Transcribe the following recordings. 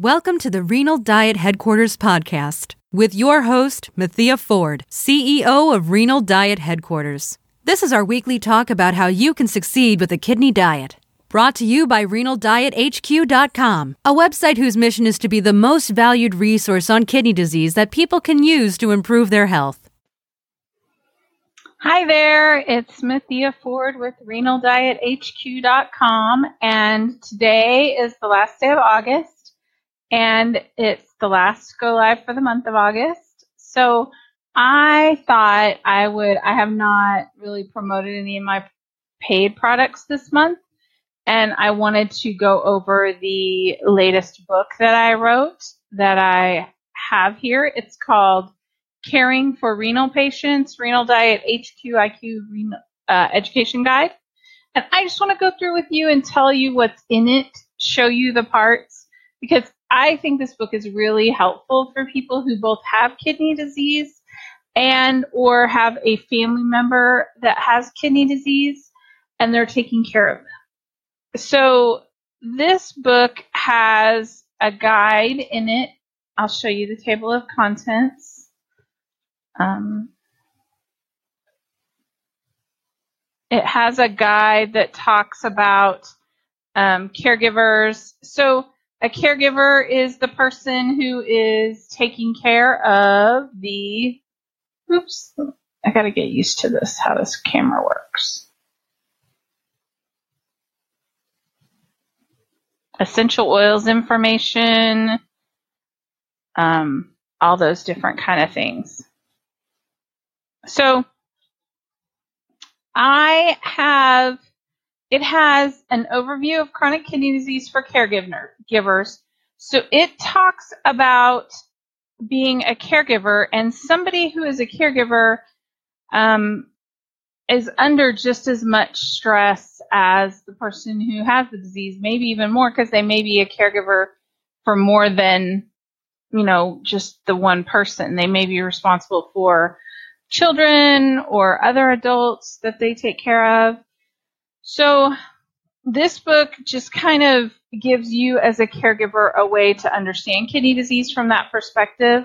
Welcome to the Renal Diet Headquarters podcast with your host, Mathea Ford, CEO of Renal Diet Headquarters. This is our weekly talk about how you can succeed with a kidney diet. Brought to you by RenalDietHQ.com, a website whose mission is to be the most valued resource on kidney disease that people can use to improve their health. Hi there, it's Mathea Ford with RenalDietHQ.com, and today is the last day of August, and it's the last go live for the month of August. So I thought I would, I have not really promoted any of my paid products this month, and I wanted to go over the latest book that I wrote that I have here. It's called Caring for Renal Patients, Renal Diet HQIQ Renal, uh, Education Guide. And I just want to go through with you and tell you what's in it, show you the parts, because I think this book is really helpful for people who both have kidney disease and or have a family member that has kidney disease and they're taking care of them. So this book has a guide in it. I'll show you the table of contents. Um, it has a guide that talks about um, caregivers. So a caregiver is the person who is taking care of the. Oops, I got to get used to this, how this camera works. essential oils information, um, all those different kind of things. So I have, it has an overview of chronic kidney disease for caregivers. So it talks about being a caregiver and somebody who is a caregiver um, is under just as much stress as the person who has the disease, maybe even more because they may be a caregiver for more than, you know, just the one person. They may be responsible for children or other adults that they take care of. So this book just kind of gives you as a caregiver a way to understand kidney disease from that perspective,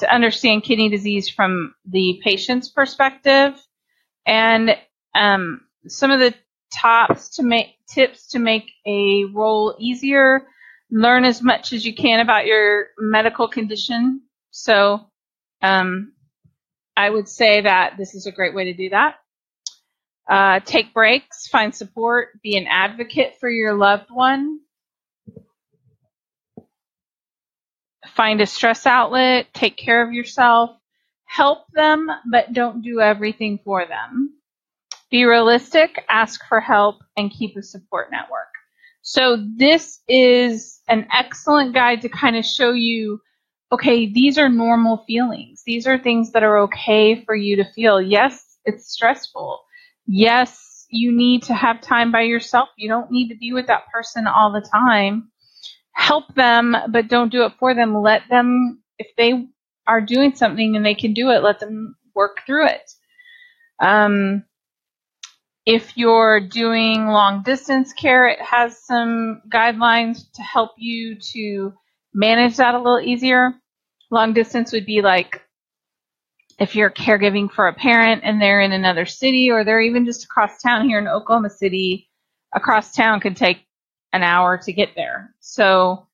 to understand kidney disease from the patient's perspective and um, some of the tops to make tips to make a role easier. Learn as much as you can about your medical condition. So, um, I would say that this is a great way to do that. Uh, take breaks, find support, be an advocate for your loved one. Find a stress outlet, take care of yourself, help them, but don't do everything for them. Be realistic, ask for help, and keep a support network. So this is an excellent guide to kind of show you, okay, these are normal feelings. These are things that are okay for you to feel. Yes, it's stressful. Yes, you need to have time by yourself. You don't need to be with that person all the time. Help them, but don't do it for them. Let them, if they are doing something and they can do it, let them work through it. Um, if you're doing long distance care, it has some guidelines to help you to manage that a little easier. Long distance would be like if you're caregiving for a parent and they're in another city or they're even just across town here in Oklahoma City, across town could take an hour to get there. So,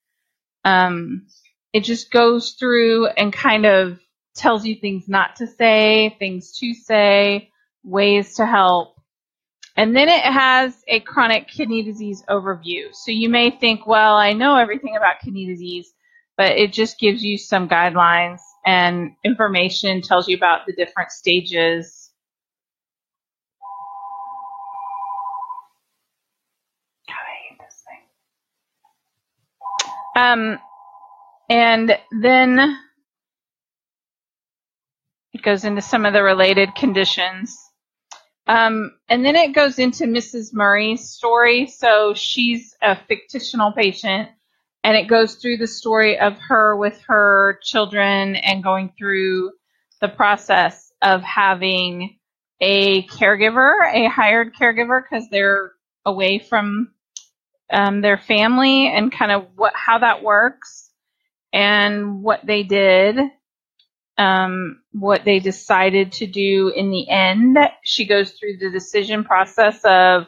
um, it just goes through and kind of tells you things not to say, things to say, ways to help. And then it has a chronic kidney disease overview. So you may think, well, I know everything about kidney disease, but it just gives you some guidelines and information, tells you about the different stages. Um, and then it goes into some of the related conditions. Um, and then it goes into Mrs. Murray's story. So she's a fictional patient, and it goes through the story of her with her children and going through the process of having a caregiver, a hired caregiver, because they're away from um, their family, and kind of what how that works and what they did, um, what they decided to do in the end. She goes through the decision process of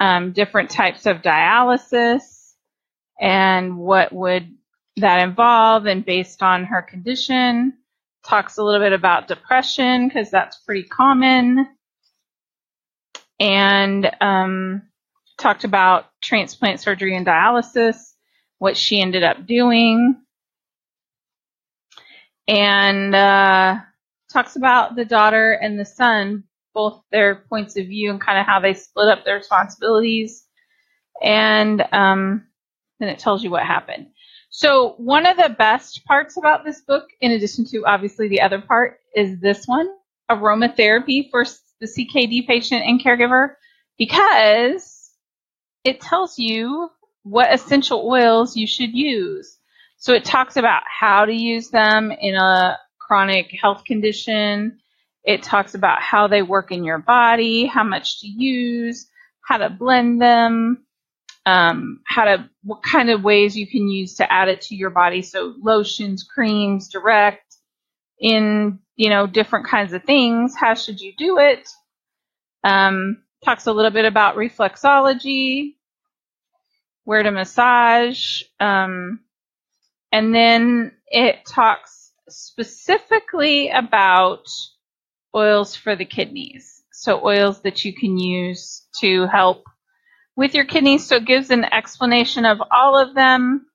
um, different types of dialysis and what would that involve, and based on her condition. Talks a little bit about depression because that's pretty common, and um, talked about transplant surgery and dialysis, what she ended up doing, and uh, talks about the daughter and the son, both their points of view and kind of how they split up their responsibilities. And um, then it tells you what happened. So, one of the best parts about this book, in addition to obviously the other part, is this one aromatherapy for the CKD patient and caregiver, because it tells you what essential oils you should use. So, it talks about how to use them in a chronic health condition. It talks about how they work in your body, how much to use, how to blend them, um, how to what kind of ways you can use to add it to your body. So lotions, creams, direct, in you know different kinds of things. How should you do it? Um, talks a little bit about reflexology, where to massage, um, and then it talks specifically about oils for the kidneys. So oils that you can use to help with your kidneys. So it gives an explanation of all of them,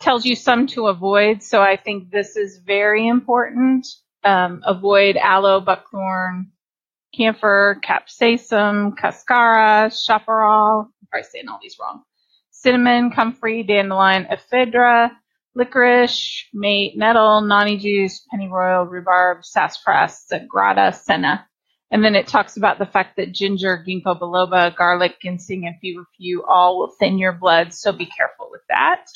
tells you some to avoid. So I think this is very important. Um, avoid aloe, buckthorn, camphor, capsaicin, cascara, chaparral. I'm probably saying all these wrong. Cinnamon, comfrey, dandelion, ephedra, licorice, mate, nettle, noni juice, pennyroyal, rhubarb, sassafras, sagrada, senna. And then it talks about the fact that ginger, ginkgo biloba, garlic, ginseng, and feverfew all will thin your blood, so be careful with that.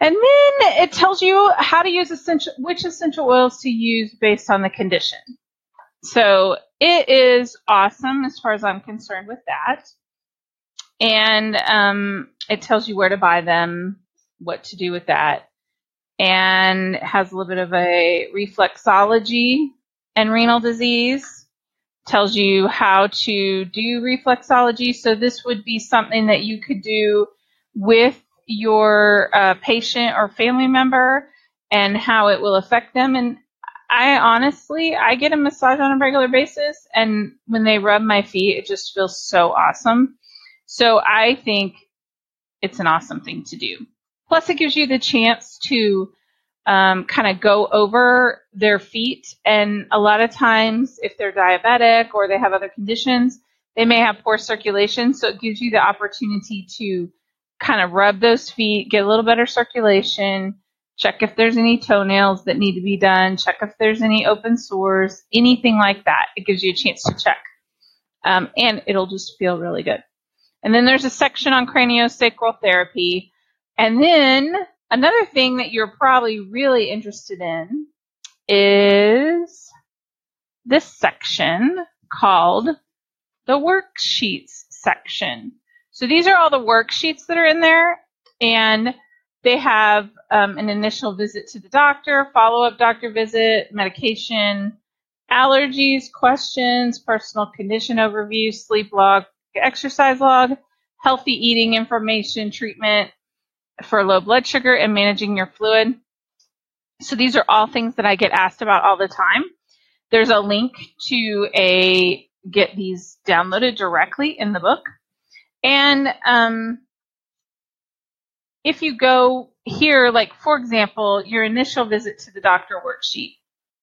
And then it tells you how to use essential, which essential oils to use based on the condition. So it is awesome as far as I'm concerned with that. And um, it tells you where to buy them, what to do with that, and has a little bit of a reflexology and renal disease, tells you how to do reflexology. So this would be something that you could do with your uh, patient or family member and how it will affect them. And I honestly, I get a massage on a regular basis, and when they rub my feet, it just feels so awesome. So I think it's an awesome thing to do. Plus, it gives you the chance to um, kind of go over their feet. And a lot of times, if they're diabetic or they have other conditions, they may have poor circulation. So it gives you the opportunity to kind of rub those feet, get a little better circulation, check if there's any toenails that need to be done, check if there's any open sores, anything like that. It gives you a chance to check. Um, and it'll just feel really good. And then there's a section on craniosacral therapy. And then Another thing that you're probably really interested in is this section called the worksheets section. So these are all the worksheets that are in there, and they have um, an initial visit to the doctor, follow up doctor visit, medication, allergies, questions, personal condition overview, sleep log, exercise log, healthy eating information, treatment, for low blood sugar and managing your fluid. So these are all things that I get asked about all the time. There's a link to a get these downloaded directly in the book. And um, if you go here, like for example, your initial visit to the doctor worksheet,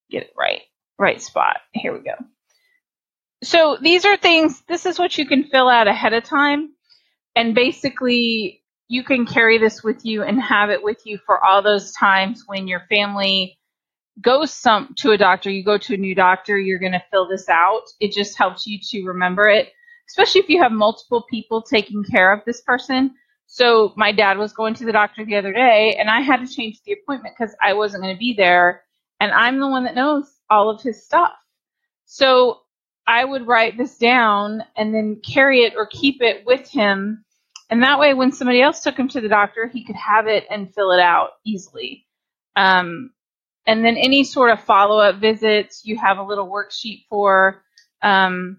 get it right, right spot. Here we go. So these are things, this is what you can fill out ahead of time. And basically, you can carry this with you and have it with you for all those times when your family goes some to a doctor, you go to a new doctor, you're going to fill this out. It just helps you to remember it, especially if you have multiple people taking care of this person. So my dad was going to the doctor the other day and I had to change the appointment because I wasn't going to be there and I'm the one that knows all of his stuff. So I would write this down and then carry it or keep it with him and that way, when somebody else took him to the doctor, he could have it and fill it out easily. Um, and then any sort of follow up visits, you have a little worksheet for. Um,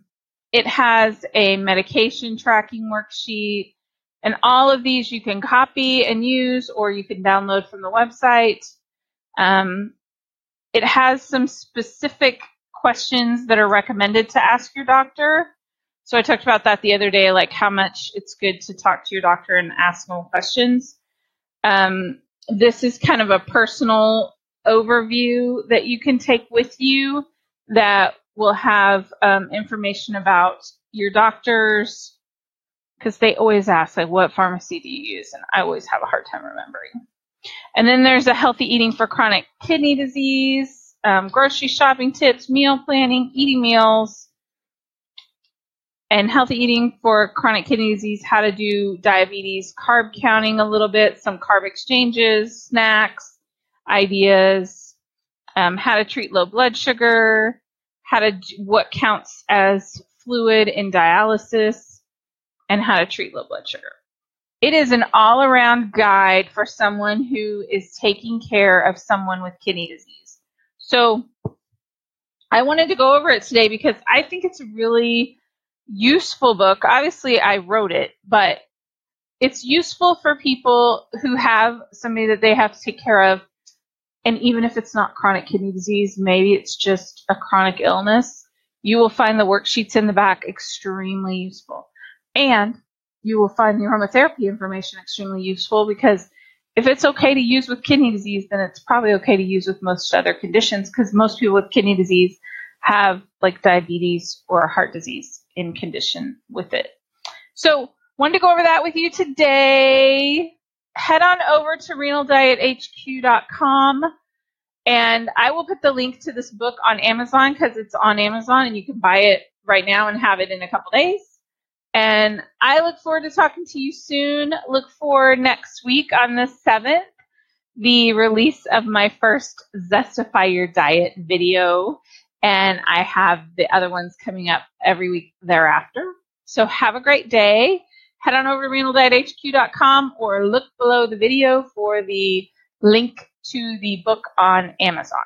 it has a medication tracking worksheet. And all of these you can copy and use, or you can download from the website. Um, it has some specific questions that are recommended to ask your doctor. So I talked about that the other day, like how much it's good to talk to your doctor and ask them questions. Um, this is kind of a personal overview that you can take with you that will have um, information about your doctors because they always ask like what pharmacy do you use and i always have a hard time remembering and then there's a healthy eating for chronic kidney disease um, grocery shopping tips meal planning eating meals and healthy eating for chronic kidney disease how to do diabetes carb counting a little bit some carb exchanges snacks ideas um, how to treat low blood sugar how to what counts as fluid in dialysis, and how to treat low blood sugar. It is an all around guide for someone who is taking care of someone with kidney disease. So I wanted to go over it today because I think it's really useful book. Obviously, I wrote it, but it's useful for people who have somebody that they have to take care of and even if it's not chronic kidney disease, maybe it's just a chronic illness, you will find the worksheets in the back extremely useful. And you will find the aromatherapy information extremely useful because if it's okay to use with kidney disease, then it's probably okay to use with most other conditions because most people with kidney disease have like diabetes or heart disease in condition with it. So, wanted to go over that with you today head on over to renaldiethq.com and I will put the link to this book on Amazon because it's on Amazon and you can buy it right now and have it in a couple days. And I look forward to talking to you soon. Look for next week on the 7th, the release of my first Zestify Your Diet video. And I have the other ones coming up every week thereafter. So have a great day head on over to renaldiethq.com or look below the video for the link to the book on Amazon.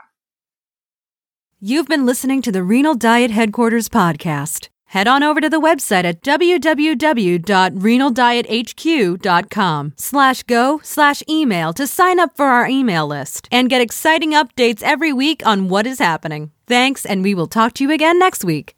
You've been listening to the Renal Diet Headquarters podcast. Head on over to the website at www.renaldiethq.com slash go slash email to sign up for our email list and get exciting updates every week on what is happening. Thanks, and we will talk to you again next week.